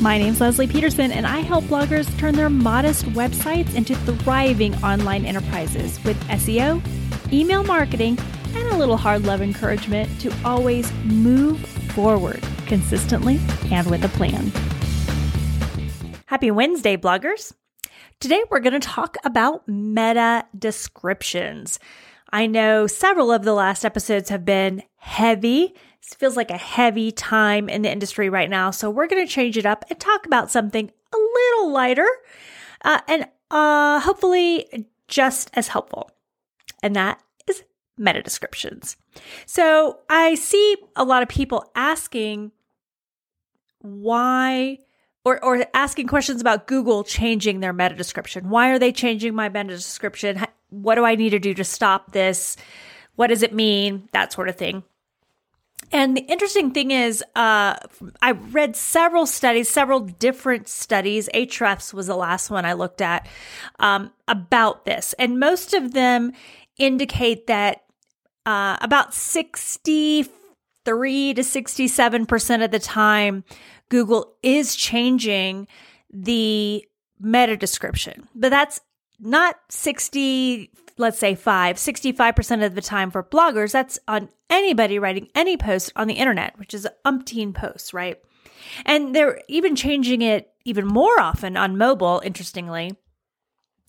My name's Lesli Peterson, and I help bloggers turn their modest websites into thriving online enterprises with SEO, email marketing, and a little hard love encouragement to always move forward consistently and with a plan. Happy Wednesday, bloggers! Today we're going to talk about meta descriptions. I know several of the last episodes have been heavy feels like a heavy time in the industry right now. So we're going to change it up and talk about something a little lighter uh, and uh, hopefully just as helpful. And that is meta descriptions. So I see a lot of people asking why or, or asking questions about Google changing their meta description. Why are they changing my meta description? What do I need to do to stop this? What does it mean? That sort of thing. And the interesting thing is, uh, I read several studies, several different studies. Ahrefs was the last one I looked at um, about this, and most of them indicate that uh, about sixty-three to sixty-seven percent of the time, Google is changing the meta description, but that's not 60 let's say five, 65% of the time for bloggers, that's on anybody writing any post on the internet, which is umpteen posts, right? And they're even changing it even more often on mobile, interestingly.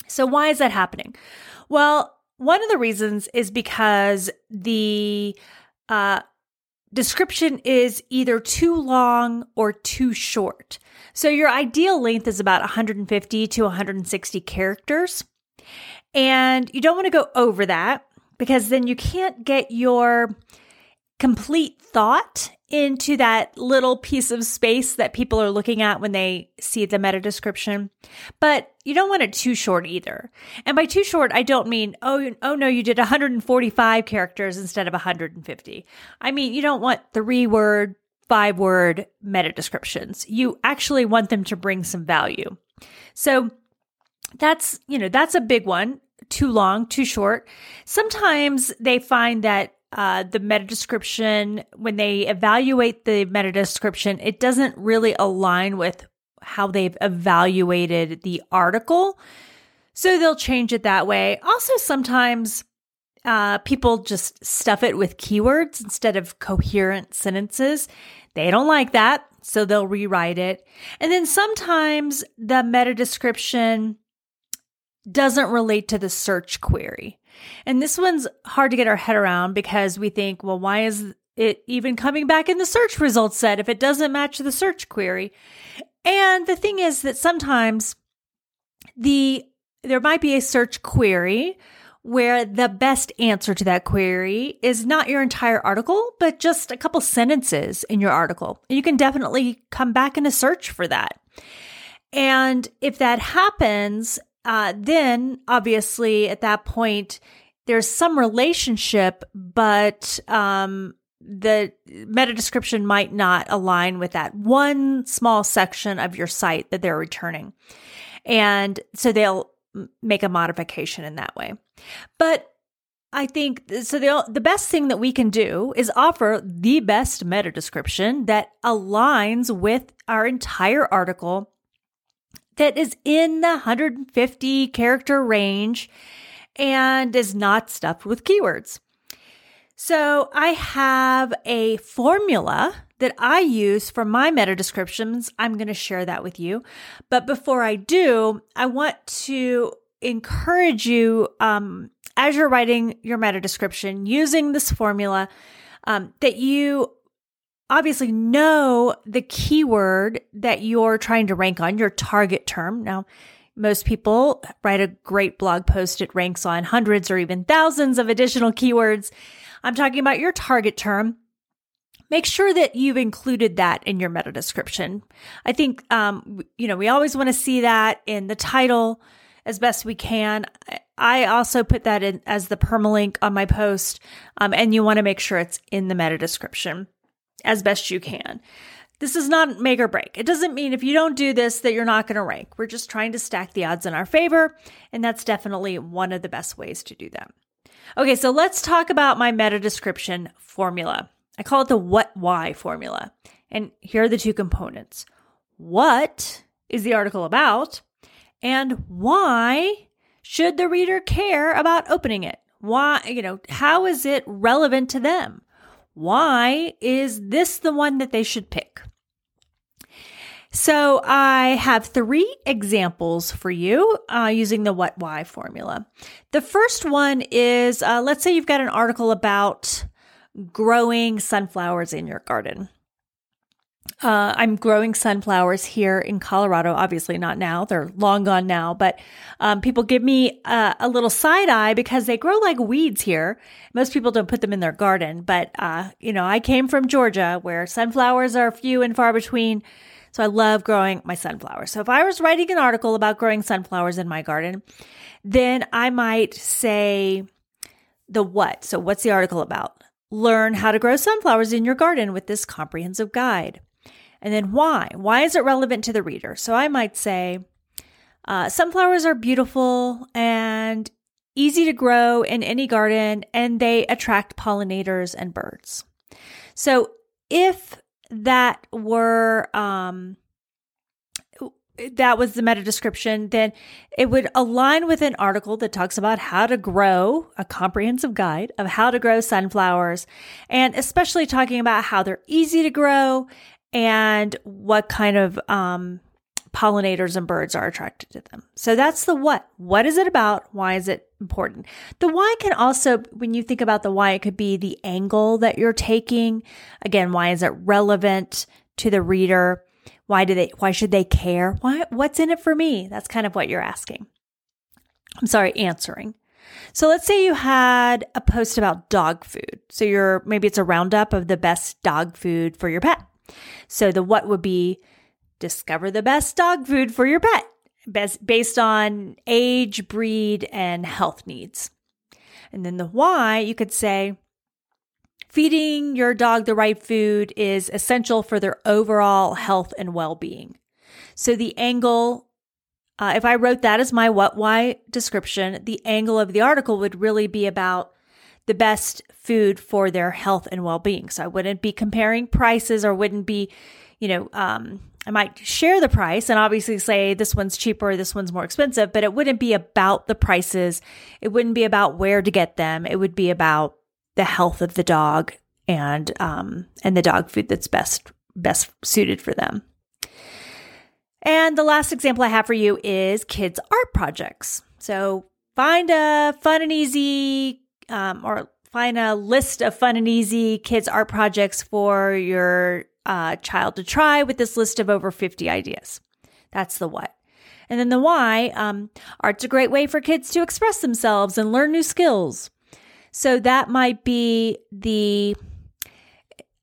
So, why is that happening? Well, one of the reasons is because the uh, description is either too long or too short. So, your ideal length is about 150 to 160 characters. And you don't want to go over that because then you can't get your complete thought into that little piece of space that people are looking at when they see the meta description. But you don't want it too short either. And by too short, I don't mean, oh, oh no, you did 145 characters instead of 150. I mean, you don't want three word, five word meta descriptions. You actually want them to bring some value. So that's, you know, that's a big one. Too long, too short. Sometimes they find that uh, the meta description, when they evaluate the meta description, it doesn't really align with how they've evaluated the article. So they'll change it that way. Also, sometimes uh, people just stuff it with keywords instead of coherent sentences. They don't like that, so they'll rewrite it. And then sometimes the meta description doesn't relate to the search query. And this one's hard to get our head around because we think, well, why is it even coming back in the search results set if it doesn't match the search query? And the thing is that sometimes the there might be a search query where the best answer to that query is not your entire article, but just a couple sentences in your article. You can definitely come back in a search for that. And if that happens, uh, then obviously at that point there's some relationship, but um, the meta description might not align with that one small section of your site that they're returning. And so they'll make a modification in that way. But I think so. The, the best thing that we can do is offer the best meta description that aligns with our entire article that is in the 150 character range and is not stuffed with keywords. So I have a formula that I use for my meta descriptions. I'm going to share that with you. But before I do, I want to encourage you um, as you're writing your meta description using this formula um, that you obviously know the keyword that you're trying to rank on, your target term. Now, most people write a great blog post, it ranks on hundreds or even thousands of additional keywords. I'm talking about your target term. Make sure that you've included that in your meta description. I think, um, you know, we always want to see that in the title as best we can. I also put that in as the permalink on my post, um, and you want to make sure it's in the meta description as best you can. This is not make or break. It doesn't mean if you don't do this that you're not going to rank. We're just trying to stack the odds in our favor, and that's definitely one of the best ways to do that. Okay, so let's talk about my meta description formula. I call it the what why formula. And here are the two components. what is the article about, and why should the reader care about opening it? Why, you know, how is it relevant to them? Why is this the one that they should pick? So I have three examples for you uh, using the what why formula. The first one is uh, let's say you've got an article about growing sunflowers in your garden. Uh, I'm growing sunflowers here in Colorado. Obviously, not now; they're long gone now. But um, people give me uh, a little side eye because they grow like weeds here. Most people don't put them in their garden, but uh, you know, I came from Georgia, where sunflowers are few and far between. So I love growing my sunflowers. So if I was writing an article about growing sunflowers in my garden, then I might say the what. So what's the article about? Learn how to grow sunflowers in your garden with this comprehensive guide. And then why? Why is it relevant to the reader? So I might say, uh, sunflowers are beautiful and easy to grow in any garden, and they attract pollinators and birds. So if that were um, that was the meta description, then it would align with an article that talks about how to grow a comprehensive guide of how to grow sunflowers, and especially talking about how they're easy to grow and what kind of um, pollinators and birds are attracted to them. So that's the what. What is it about? Why is it important? The why can also, when you think about the why, it could be the angle that you're taking. Again, why is it relevant to the reader? Why do they, why should they care? Why, what's in it for me? That's kind of what you're asking. I'm sorry, answering. So let's say you had a post about dog food. So you're, maybe it's a roundup of the best dog food for your pet. So the what would be discover the best dog food for your pet based on age, breed, and health needs. And then the why, you could say, feeding your dog the right food is essential for their overall health and well being. So the angle, uh, if I wrote that as my what why description, the angle of the article would really be about the best food for their health and well being. So I wouldn't be comparing prices or wouldn't be, you know, um, I might share the price and obviously say this one's cheaper, this one's more expensive, but it wouldn't be about the prices. It wouldn't be about where to get them. It would be about the health of the dog and um, and the dog food that's best best suited for them. And the last example I have for you is kids art projects. So find a fun and easy um, or find a list of fun and easy kids art projects for your uh, child to try with this list of over 50 ideas. That's the what. And then the why um, art's a great way for kids to express themselves and learn new skills. So that might be the,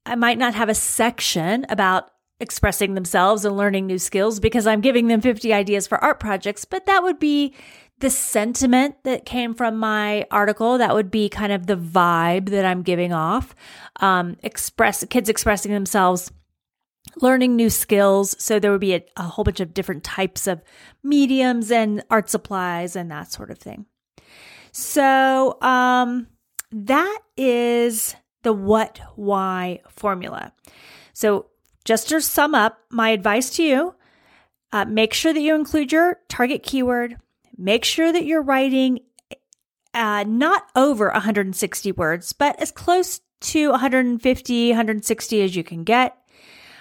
I might not have a section about expressing themselves and learning new skills because I'm giving them 50 ideas for art projects, but that would be the sentiment that came from my article that would be kind of the vibe that i'm giving off um, express kids expressing themselves learning new skills. So there would be a, a whole bunch of different types of mediums and art supplies and that sort of thing. So um, that is the what why formula. So just to sum up my advice to you uh, make sure that you include your target keyword Make sure that you're writing uh, not over 160 words, but as close to 150, 160 as you can get.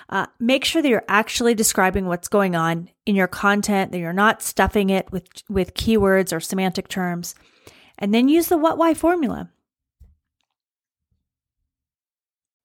Uh, make sure that you're actually describing what's going on in your content, that you're not stuffing it with, with keywords or semantic terms. And then use the what why formula.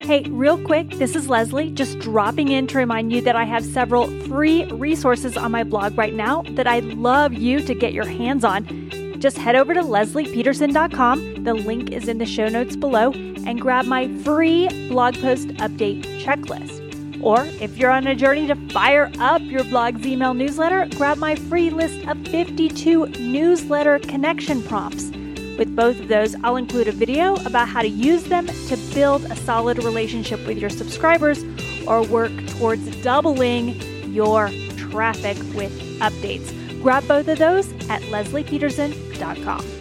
Hey, real quick, this is Lesli, just dropping in to remind you that I have several free resources on my blog right now that I'd love you to get your hands on. Just head over to leslipeterson.com, the link is in the show notes below, and grab my free blog post update checklist. Or if you're on a journey to fire up your blog's email newsletter, grab my free list of 52 newsletter connection prompts. With both of those, I'll include a video about how to use them to build a solid relationship with your subscribers or work towards doubling your traffic with updates. Grab both of those at leslipeterson.com.